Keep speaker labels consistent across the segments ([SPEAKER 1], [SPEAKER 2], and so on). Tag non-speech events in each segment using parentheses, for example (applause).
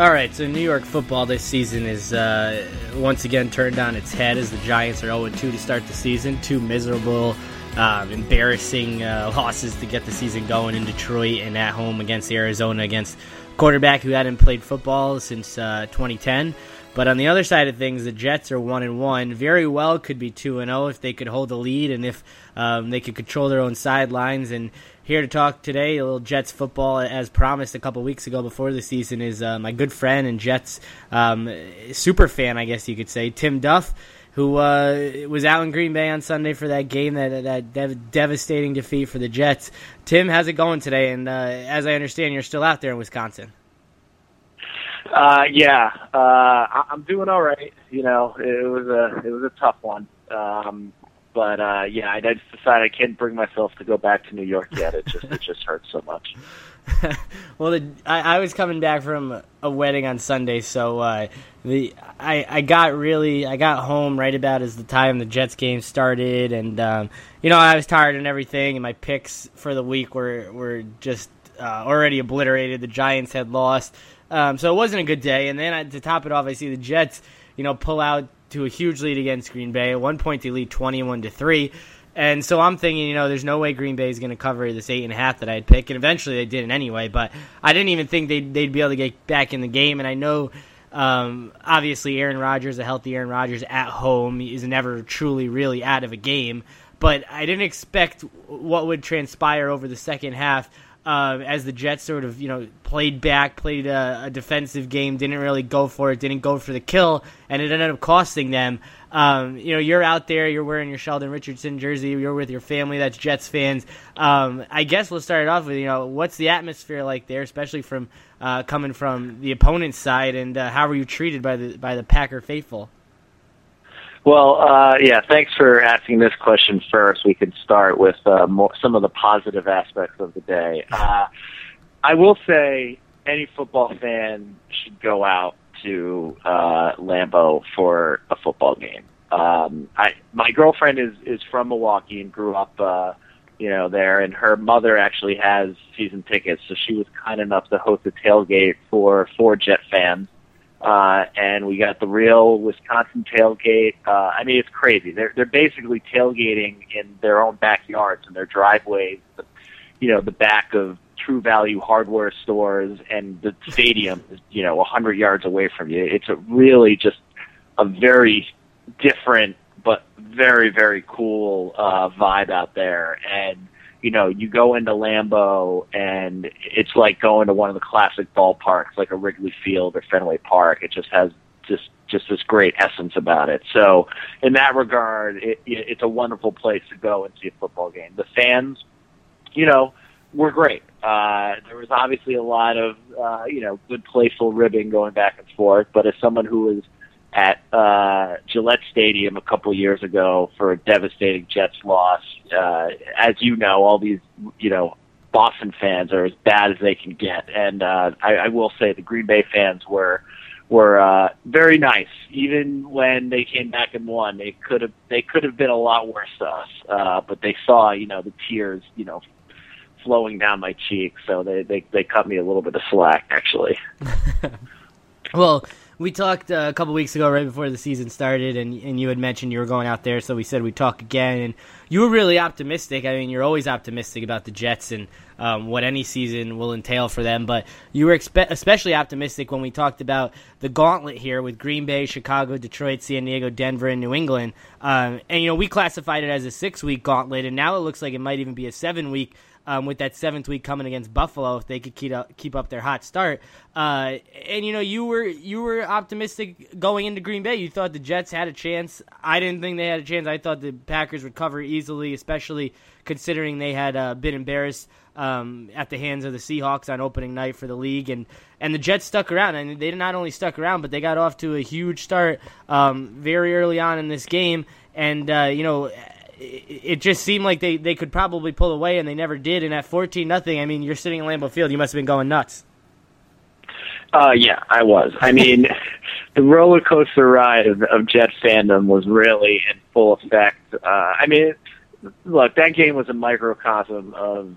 [SPEAKER 1] All right, so New York football this season is uh, once again turned on its head as the Giants are 0 2 to start the season. Two miserable, um, embarrassing uh, (laughs) losses to get the season going in Detroit and at home against Arizona against quarterback who hadn't played football since uh, 2010. But on the other side of things, the Jets are one and one. Very well could be two and zero if they could hold the lead and if um, they could control their own sidelines. And here to talk today, a little Jets football, as promised a couple weeks ago before the season, is uh, my good friend and Jets um, super fan, I guess you could say, Tim Duff, who uh, was out in Green Bay on Sunday for that game, that that dev- devastating defeat for the Jets. Tim, how's it going today? And uh, as I understand, you're still out there in Wisconsin.
[SPEAKER 2] Uh, yeah, uh, I- I'm doing all right. You know, it was a it was a tough one. Um, but uh, yeah, I, I just decided I can't bring myself to go back to New York yet. It just it just hurts so much. (laughs)
[SPEAKER 1] well, the, I, I was coming back from a wedding on Sunday, so uh, the I, I got really I got home right about as the time the Jets game started, and um, you know I was tired and everything, and my picks for the week were were just uh, already obliterated. The Giants had lost, um, so it wasn't a good day. And then I, to top it off, I see the Jets, you know, pull out to a huge lead against Green Bay. At one point, they lead twenty-one to three. And so I'm thinking, you know, there's no way Green Bay is going to cover this eight and a half that I'd pick, and eventually they didn't anyway. But I didn't even think they'd they'd be able to get back in the game. And I know, um, obviously, Aaron Rodgers, a healthy Aaron Rodgers at home, is never truly really out of a game. But I didn't expect what would transpire over the second half. Uh, as the Jets sort of you know played back, played a, a, defensive game, didn't really go for it, didn't go for the kill, and it ended up costing them. Um, you know, you're out there, you're wearing your Sheldon Richardson jersey, you're with your family that's Jets fans. Um, I guess we'll start it off with you know what's the atmosphere like there, especially from uh, coming from the opponent's side, and uh, how were you treated by the by the Packer faithful?
[SPEAKER 2] Well, uh, yeah, thanks for asking this question first. We could start with uh, more, some of the positive aspects of the day. Uh, I will say any football fan should go out to uh, Lambeau for a football game. Um, I, my girlfriend is is from Milwaukee and grew up, uh, you know, there, and her mother actually has season tickets, so she was kind enough to host a tailgate for four Jet fans uh, and we got the real Wisconsin tailgate. Uh, I mean, it's crazy. They're they're basically tailgating in their own backyards and their driveways. The, you know, the back of True Value hardware stores, and the stadium is you know a hundred yards away from you. It's a really just a very different but very very cool uh, vibe out there, and you know, you go into Lambeau and it's like going to one of the classic ballparks, like a Wrigley Field or Fenway Park. It just has just just this great essence about it. So, in that regard, it, it's a wonderful place to go and see a football game. The fans, you know, were great. Uh, there was obviously a lot of uh, you know good playful ribbing going back and forth, but as someone who was at uh, Gillette Stadium a couple years ago for a devastating Jets loss. Uh, as you know, all these you know Boston fans are as bad as they can get, and uh, I, I will say the Green Bay fans were were uh, very nice. Even when they came back and won, they could have they could have been a lot worse to us. Uh, but they saw you know the tears you know flowing down my cheeks, so they they they cut me a little bit of slack actually. (laughs)
[SPEAKER 1] well we talked uh, a couple weeks ago, right before the season started, and and you had mentioned you were going out there, so we said we'd talk again. And you were really optimistic. I mean, you're always optimistic about the Jets and um, what any season will entail for them. But you were expe- especially optimistic when we talked about the gauntlet here with Green Bay, Chicago, Detroit, San Diego, Denver, and New England. Um, and you know, we classified it as a six week gauntlet, and now it looks like it might even be a seven week um, with that seventh week coming against Buffalo if they could keep up, keep up their hot start. Uh, and you know, you were you were optimistic going into Green Bay. You thought the Jets had a chance. I didn't think they had a chance. I thought the Packers would cover easily, especially considering they had uh, been embarrassed um, at the hands of the Seahawks on opening night for the league, and and the Jets stuck around, and they not only stuck around, but they got off to a huge start um, very early on in this game, and uh, you know it just seemed like they, they could probably pull away, and they never did. And at fourteen nothing, I mean, you're sitting in Lambeau Field, you must have been going nuts.
[SPEAKER 2] Uh, yeah, I was. I mean, (laughs) the roller coaster ride of, of Jet fandom was really in full effect. Uh, I mean, look, that game was a microcosm of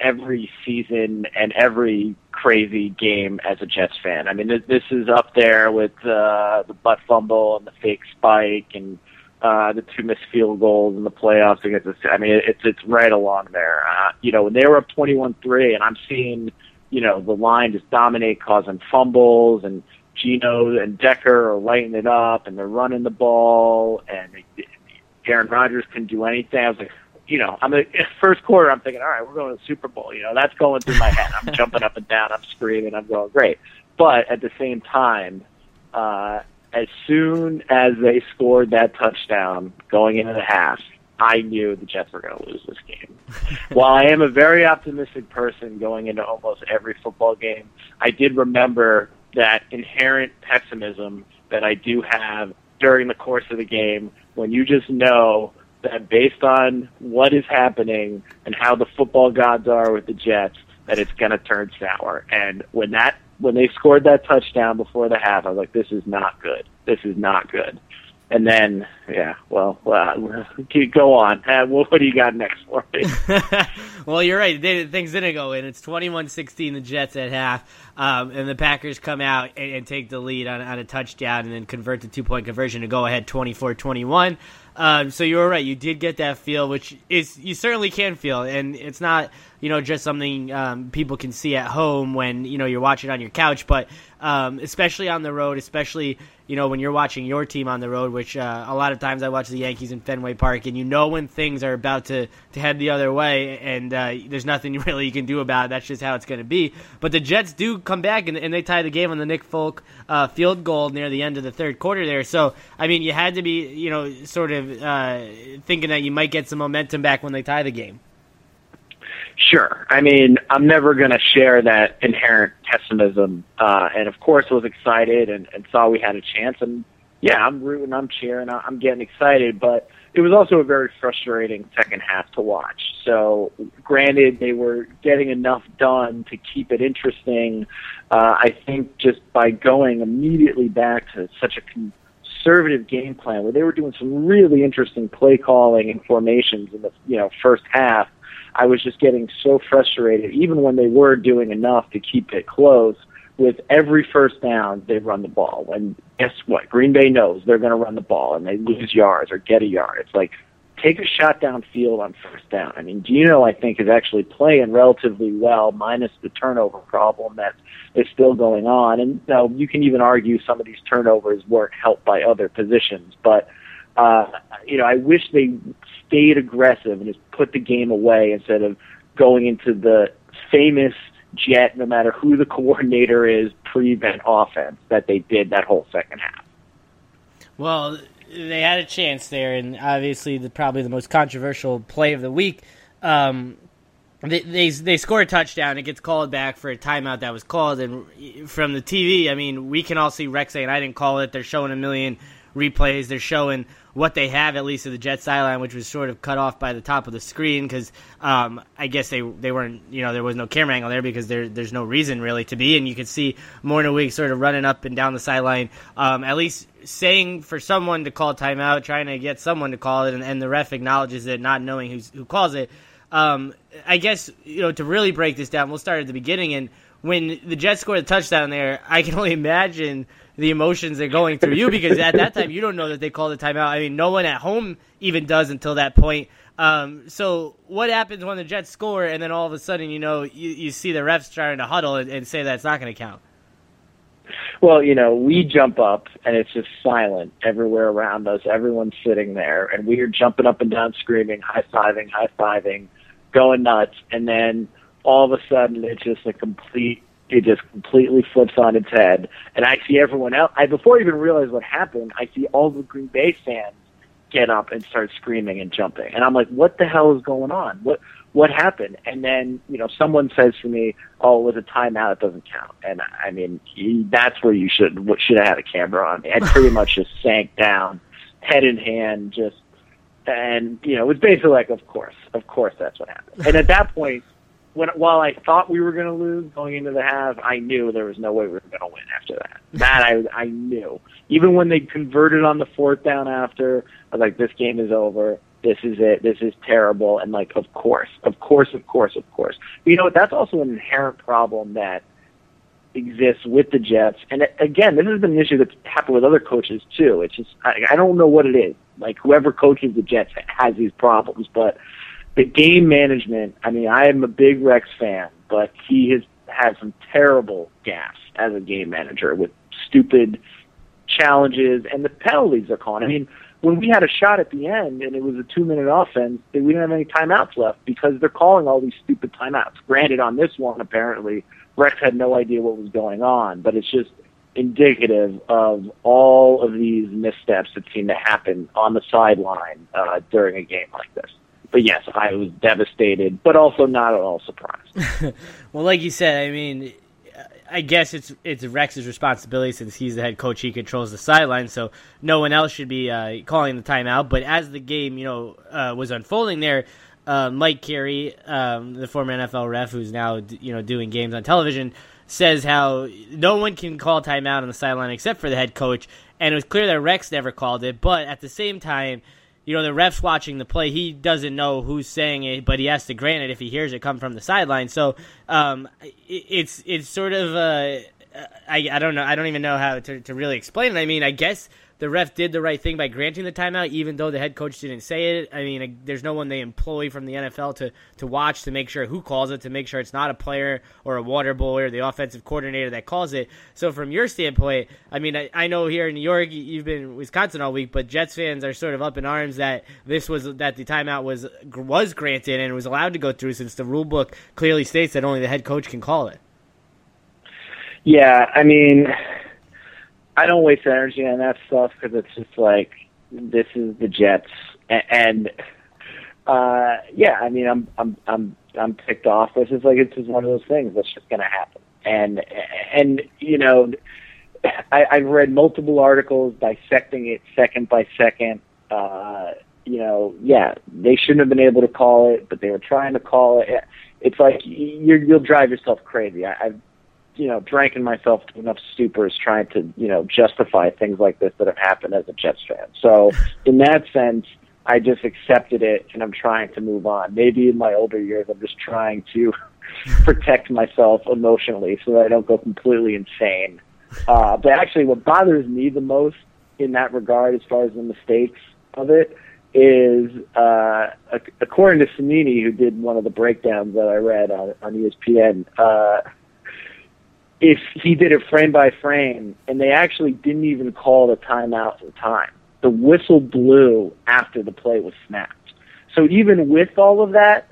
[SPEAKER 2] every season and every crazy game as a Jets fan. I mean, this, is up there with uh, the butt fumble and the fake spike and uh, the two missed field goals in the playoffs against the. I mean, it's it's right along there. Uh, you know, when they were up twenty-one-three, and I'm seeing, you know, the line just dominate, causing fumbles, and Geno and Decker are lighting it up, and they're running the ball, and Aaron Rodgers can do anything. I was like, you know, I'm a (laughs) first quarter. I'm thinking, all right, we're going to the Super Bowl. You know, that's going through my head. I'm (laughs) jumping up and down. I'm screaming. I'm going great. But at the same time, uh, as soon as they scored that touchdown going into the half, I knew the Jets were going to lose this game. (laughs) While I am a very optimistic person going into almost every football game, I did remember that inherent pessimism that I do have during the course of the game when you just know that based on what is happening and how the football gods are with the Jets, that it's going to turn sour. And when that when they scored that touchdown before the half, I was like, this is not good. This is not good. And then, yeah, well, uh, go on. Uh, what, what do you got next for me? (laughs)
[SPEAKER 1] well, you're right. They, things didn't go in. It's 21-16, the Jets at half, um, and the Packers come out and, and take the lead on, on, a touchdown and then convert the two-point conversion to go ahead 24-21. Um, so you were right. You did get that feel, which is you certainly can feel, and it's not you know just something um, people can see at home when you know you're watching on your couch, but um, especially on the road, especially you know when you're watching your team on the road, which uh, a lot of times I watch the Yankees in Fenway Park, and you know when things are about to to head the other way, and uh, there's nothing (laughs) really you can do about it. That's just how it's going to be. But the Jets do come back, and, and they tie the game on the Nick Folk uh, field goal near the end of the third quarter there. So I mean, you had to be you know sort of uh, thinking that you might get some momentum back when they tie the game.
[SPEAKER 2] Sure. I mean, I'm never going to share that inherent pessimism. Uh, and of course, was excited and, and saw we had a chance. And yeah, I'm rooting, I'm cheering, I'm getting excited. But it was also a very frustrating second half to watch. So, granted, they were getting enough done to keep it interesting. Uh, I think just by going immediately back to such a conservative game plan where they were doing some really interesting play calling and formations in the you know first half. I was just getting so frustrated, even when they were doing enough to keep it close. With every first down, they run the ball, and guess what? Green Bay knows they're going to run the ball, and they lose yards or get a yard. It's like take a shot downfield on first down. I mean, Geno, I think, is actually playing relatively well, minus the turnover problem that is still going on. And you, know, you can even argue some of these turnovers weren't helped by other positions. But, uh, you know, I wish they stayed aggressive and just put the game away instead of going into the famous jet, no matter who the (laughs) coordinator is, prevent offense that they did that whole second half.
[SPEAKER 1] Well, they had a chance there, and obviously the probably the most controversial play of the week. Um, they, they they score a touchdown. It gets called back for a timeout that was called, and from the TV, I mean, we can all see Rex saying, "I didn't call it." They're showing a million replays. They're showing what they have at least of the Jet sideline, which was sort of cut off by the top of the screen because um, I guess they they weren't you know there was no camera angle there because there there's no reason really to be, and you could see Week sort of running up and down the sideline, um, at least saying for someone to call timeout, trying to get someone to call it, and, and the ref acknowledges it, not knowing who's, who calls it. Um, I guess you know to really break this down, we'll start at the beginning and when the Jets scored a touchdown there, I can only imagine the emotions they're going through you because at that time you don't know that they called a timeout. I mean, no one at home even does until that point. Um, so what happens when the Jets score and then all of a sudden you know you, you see the refs trying to huddle and, and say that's not going to count?
[SPEAKER 2] Well, you know, we jump up and it's just silent everywhere around us. Everyone's sitting there and we are jumping up and down, screaming, high fiving, high fiving, going nuts, and then all of a sudden it's just a complete it just completely flips on its head. And I see everyone else. I before I even realize what happened, I see all the Green Bay fans get up and start screaming and jumping. And I'm like, what the hell is going on? What what happened? And then you know, someone says to me, "Oh, it was a timeout. It doesn't count." And I mean, that's where you should should have had a camera on me. I pretty much just sank down, head in hand, just and you know, it was basically like, of course, of course, that's what happened. And at that point when while I thought we were going to lose going into the half, I knew there was no way we were going to win after that. That I I knew. Even when they converted on the fourth down after, I was like, this game is over. This is it. This is terrible. And like, of course, of course, of course, of course. But you know what? That's also an inherent problem that exists with the Jets. And again, this has been an issue that's happened with other coaches too. It's just I, I don't know what it is. Like whoever coaches the Jets has these problems, but the game management. I mean, I am a big Rex fan, but he has had some terrible gaffes as a game manager with stupid challenges and the penalties they're calling. I mean, when we had a shot at the end and it was a two minute offense, we didn't have any timeouts left because they're calling all these stupid timeouts. Granted, on this one, apparently Rex had no idea what was going on, but it's just indicative of all of these missteps that seem to happen on the sideline uh, during a game like this. But yes, I was devastated, but also not at all surprised. (laughs)
[SPEAKER 1] well, like you said, I mean, I guess it's it's Rex's responsibility since he's the head coach. He controls the sideline, so no one else should be uh, calling the timeout. But as the game, you know, uh, was unfolding there, uh, Mike Carey, um, the former NFL ref, who's now you know doing games on television, says how no one can call timeout on the sideline except for the head coach, and it was clear that Rex never called it. But at the same time, you know, the ref's watching the play. He doesn't know who's saying it, but he has to grant it if he hears it come from the sideline. So um, it, it's it's sort of uh, I I don't know I don't even know how to to really explain it. I mean, I guess the ref did the right thing by granting the timeout, even though the head coach didn't say it. I mean, there's no one they employ from the NFL to, to watch to make sure who calls it, to make sure it's not a player or a water boy or the offensive coordinator that calls it. So, from your standpoint, I mean, I, I know here in New York, you've been in Wisconsin all week, but Jets fans are sort of up in arms that this was that the timeout was was granted and was allowed to go through since the rule book clearly states that only the head coach can call it.
[SPEAKER 2] Yeah, I mean, I don't waste energy on that stuff because it's just like this is the Jets, and, and uh, yeah, I mean, I'm I'm I'm I'm ticked off. This is like it's just one of those things that's just going to happen, and and you know, I, I've read multiple articles dissecting it second by second. Uh, you know, yeah, they shouldn't have been able to call it, but they were trying to call it. It's like you're, you'll drive yourself crazy. I, I've you know, drinking myself to enough stupors trying to, you know, justify things like this that have happened as a Jets fan. So (laughs) in that sense, I just accepted it and I'm trying to move on. Maybe in my older years, I'm just trying to (laughs) protect myself emotionally so that I don't go completely insane. Uh, but actually, what bothers me the most in that regard, as far as the mistakes of it, is uh, according to Cimini, who did one of the breakdowns that I read on, on ESPN. Uh, if he did it frame by frame and they actually didn't even call the timeout in time. The whistle blew after the play was snapped. So even with all of that,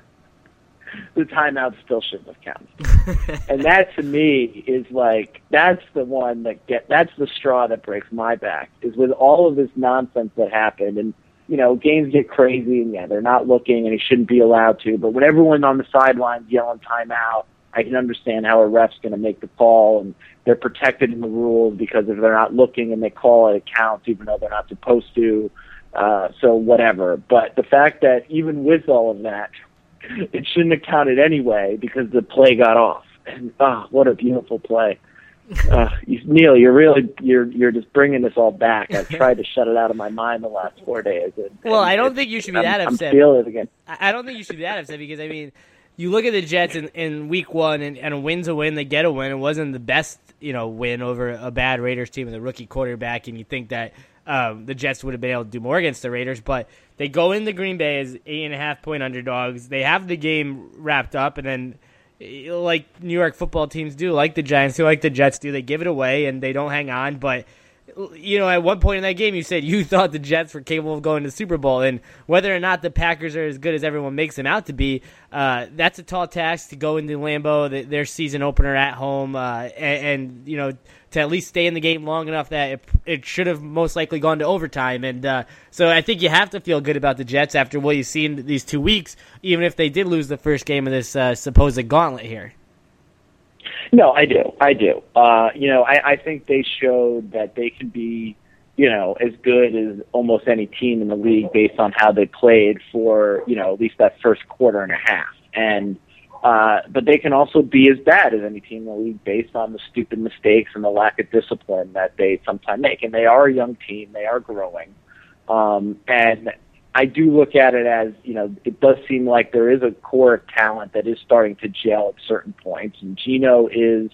[SPEAKER 2] the timeout still shouldn't have counted. (laughs) and that to me is like that's the one that get that's the straw that breaks my back is with all of this nonsense that happened and you know games get crazy and yeah they're not looking and he shouldn't be allowed to but when everyone on the sidelines yelling timeout I can understand how a ref's going to make the call, and they're protected in the rules because if they're not looking and they call it, it counts, even though they're not supposed to. Uh, so whatever. But the fact that even with all of that, (laughs) it shouldn't have counted anyway because the play got off. And oh, what a beautiful play! (laughs) Uh, you, Neil, you're really you're you're just bringing this all back. I've (laughs) tried to shut it out of my mind the last four days. And,
[SPEAKER 1] well,
[SPEAKER 2] and
[SPEAKER 1] I don't think you should be that
[SPEAKER 2] I'm,
[SPEAKER 1] upset.
[SPEAKER 2] I'm feeling it again.
[SPEAKER 1] I don't think you should be that upset because I mean you look at the Jets in, in week one, and, and a win's a win. They get a win. It wasn't the best, you know, win over a bad Raiders team with a rookie quarterback, and you think that um, the Jets would have been able to do more against the Raiders. But they go into Green Bay as eight and a half point underdogs. They have the game wrapped up, and then like New York football teams do, like the Giants do, like the Jets do, they give it away and they don't hang on. But you know, at one point in that game, you said you thought the Jets were capable of going to the Super Bowl, and whether or not the Packers are as good as everyone makes them out to be, uh, that's a tall task to go into Lambeau, their season opener at home, uh, and, and, you know to at least stay in the game long enough that it, it should have most likely gone to overtime. And uh, so I think you have to feel good about the Jets after what you've seen these two weeks, even if they did lose the first game of this uh, supposed gauntlet here.
[SPEAKER 2] No, I do. I do. Uh, you know, I, I think they showed that they can be, you know, as good as almost any team in the league based on how they played for, you know, at least that first quarter and a half. And uh, but they can also be as bad as any team in the league based on the stupid mistakes and the lack of discipline that they sometimes make. And they are a young team; they are growing. Um, and I do look at it as you know it does seem like there is a core of talent that is starting to gel at certain points, and Geno is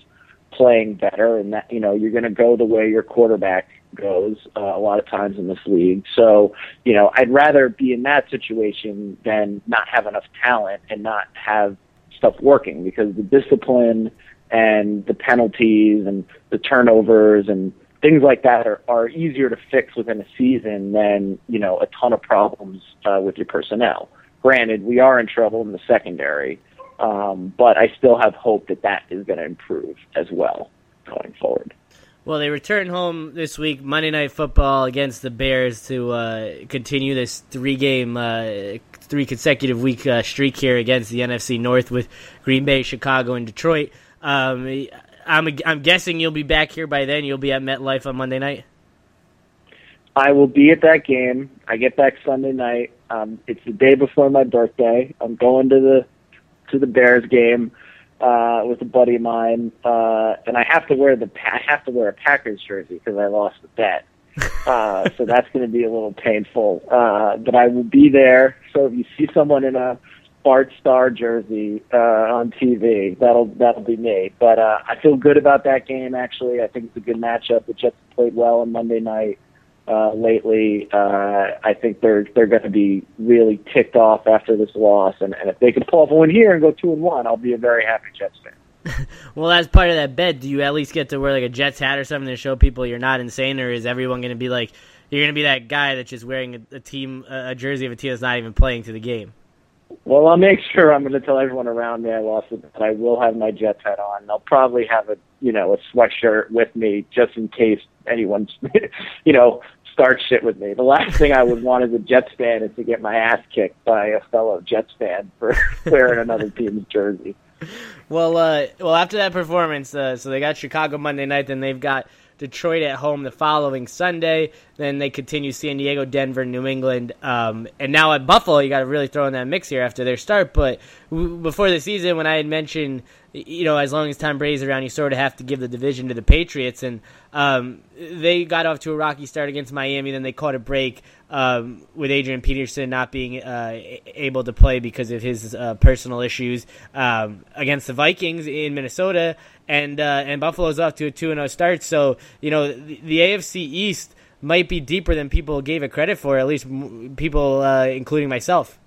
[SPEAKER 2] playing better, and that you know you're going to go the way your quarterback goes uh, a lot of times in this league. So you know I'd rather be in that situation than not have enough talent and not have stuff working because the discipline and the penalties and the turnovers and things like that are, are easier to fix within a season than you know a ton of problems uh, with your personnel. Granted, we are in trouble in the secondary, um, but I still have hope that that is going to improve as well going forward.
[SPEAKER 1] Well, they return home this week, Monday Night Football against the Bears to uh, continue this three-game, uh, three consecutive week uh, streak here against the NFC North with Green Bay, Chicago, and Detroit. Um, I'm I'm guessing you'll be back here by then. You'll be at MetLife on Monday night.
[SPEAKER 2] I will be at that game. I get back Sunday night. Um, it's the day before my birthday. I'm going to the to the Bears game uh, with a buddy of mine, uh, and I have to wear the I have to wear a Packers jersey because I lost the bet. Uh, so that's going to be a little painful. Uh, but I will be there. So if you see someone in a Bart Starr jersey uh, on TV. That'll that'll be me. But uh, I feel good about that game. Actually, I think it's a good matchup. The Jets played well on Monday night uh, lately. Uh, I think they're they're going to be really ticked off after this loss, and, and if they can pull off a win here and go two and one, I'll be a very happy Jets fan. (laughs)
[SPEAKER 1] well, as part of that bet, do you at least get to wear like a Jets hat or something to show people you're not insane, or is everyone going to be like you're going to be that guy that's just wearing a, a team a jersey of a team that's not even playing to the game?
[SPEAKER 2] Well, I'll make sure I'm going to tell everyone around me I lost it, but I will have my Jets hat on. I'll probably have a you know a sweatshirt with me just in case anyone (laughs) you know starts shit with me. The last thing I would want as a Jets fan is to get my ass kicked by a fellow Jets fan for (laughs) wearing another team's jersey.
[SPEAKER 1] Well, uh, well, after that performance, uh, so they got Chicago Monday night, then they've got Detroit at home the following Sunday. Then they continue San Diego, Denver, New England, um, and now at Buffalo. You got to really throw in that mix here after their start. But w- before the season, when I had mentioned, you know, as long as Tom Brady's around, you sort of have to give the division to the Patriots, and um, they got off to a rocky start against Miami. Then they caught a break um, with Adrian Peterson not being uh, able to play because of his uh, personal issues um, against the Vikings in Minnesota and uh, and Buffalo's off to a two and zero start. So you know the, the, AFC East might be deeper than people gave it credit for. At least people, uh, including myself.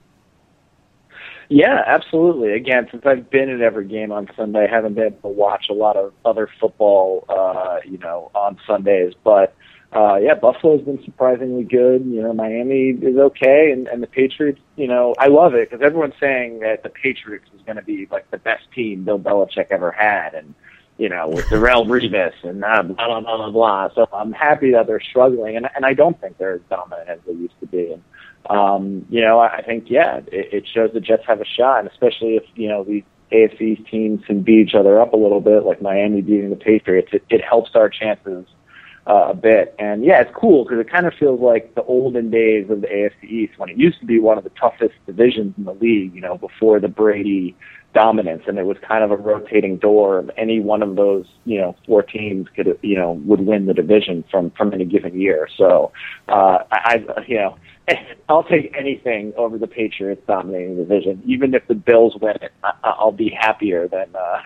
[SPEAKER 2] Yeah, absolutely. Again, since I've been at every game on Sunday, I haven't been able to watch a lot of other football, uh, you know, on Sundays. But uh, yeah, Buffalo's been surprisingly good. You know, Miami is okay, and, and the Patriots. You know, I love it because everyone's saying that the Patriots is going to be like the best team Bill Belichick ever had, and you know, with Darrelle (laughs) Revis and uh, blah, blah, blah, blah, blah. So I'm happy that they're struggling, and, and I don't think they're as dominant as they used to be. And, um, you know, I think, yeah, it, it shows the Jets have a shot, and especially if, you know, these AFC teams can beat each other up a little bit, like Miami beating the Patriots, it, it helps our chances uh, a bit. And yeah, it's cool because it kind of feels like the olden days of the AFC East when it used to be one of the toughest divisions in the league, you know, before the Brady dominance and it was kind of a rotating door of any one of those you know four teams could you know would win the division from from any given year so uh i i you know (laughs) i'll take anything over the patriots dominating the division even if the bills win I, i'll be happier than uh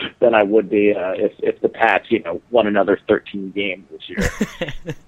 [SPEAKER 2] (laughs) than i would be uh if if the pats you know won another 13 games this year (laughs)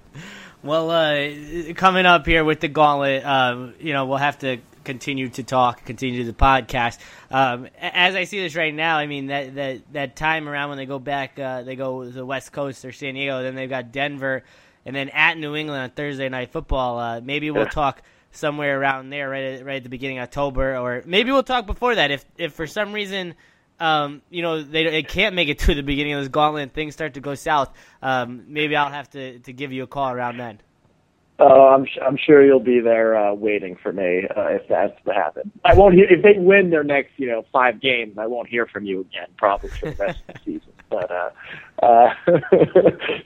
[SPEAKER 1] Well, uh, coming up here with the gauntlet, uh, you know, we'll have to continue to talk, continue the podcast. Um, as I see this right now, I mean that that that time around when they go back, uh, they go the West Coast or San Diego, then they've got Denver, and then at New England on Thursday night football. Uh, maybe we'll talk somewhere around there, right at, right at the beginning of October, or maybe we'll talk before that if if for some reason. Um, you know they, they can't make it (laughs) to the beginning of this gauntlet and things start to go south. Um, maybe I'll have to, to give you a call around then.
[SPEAKER 2] Oh, I'm I'm sure you'll be there uh, waiting for me uh, if that's to happen. I won't hear if they win their next you know five games. I won't hear from you again probably for the rest of the (laughs) season. But uh, uh, (laughs)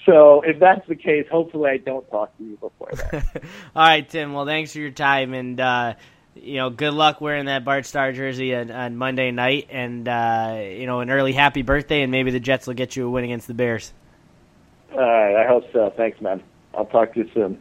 [SPEAKER 2] so if that's the case, hopefully I don't talk to you before that. (laughs)
[SPEAKER 1] All right, Tim. Well, thanks for your time and. Uh, you know, good luck wearing that Bart Starr jersey on, on Monday night, and uh, you know, an early happy birthday, and maybe the Jets will get you a win against the Bears.
[SPEAKER 2] All right, I hope so. Thanks, man. I'll talk to you soon.